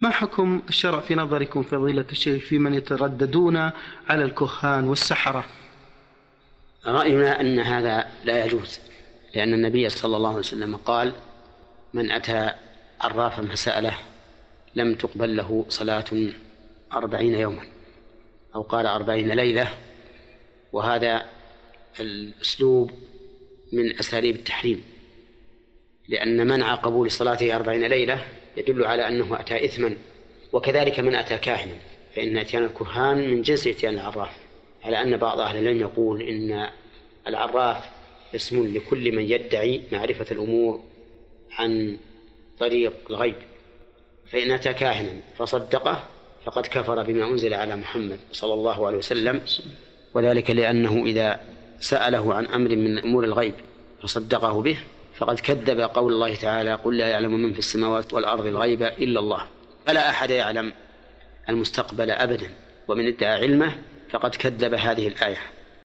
ما حكم الشرع في نظركم فضيلة الشيخ في من يترددون على الكهان والسحرة؟ رأينا أن هذا لا يجوز لأن النبي صلى الله عليه وسلم قال من أتى عرافا فسأله لم تقبل له صلاة أربعين يوما أو قال أربعين ليلة. وهذا الأسلوب من أساليب التحريم لأن منع قبول صلاته أربعين ليلة يدل على أنه أتى إثما وكذلك من أتى كاهنا فإن أتيان الكهان من جنس أتيان العراف على أن بعض أهل العلم يقول إن العراف اسم لكل من يدعي معرفة الأمور عن طريق الغيب. فإن أتى كاهنا فصدقه فقد كفر بما أنزل على محمد صلى الله عليه وسلم وذلك لأنه إذا سأله عن أمر من أمور الغيب فصدقه به فقد كذب قول الله تعالى قل لا يعلم من في السماوات والأرض الغيب إلا الله. فلا أحد يعلم المستقبل أبدا. ومن ادعى علمه فقد كذب هذه الآية.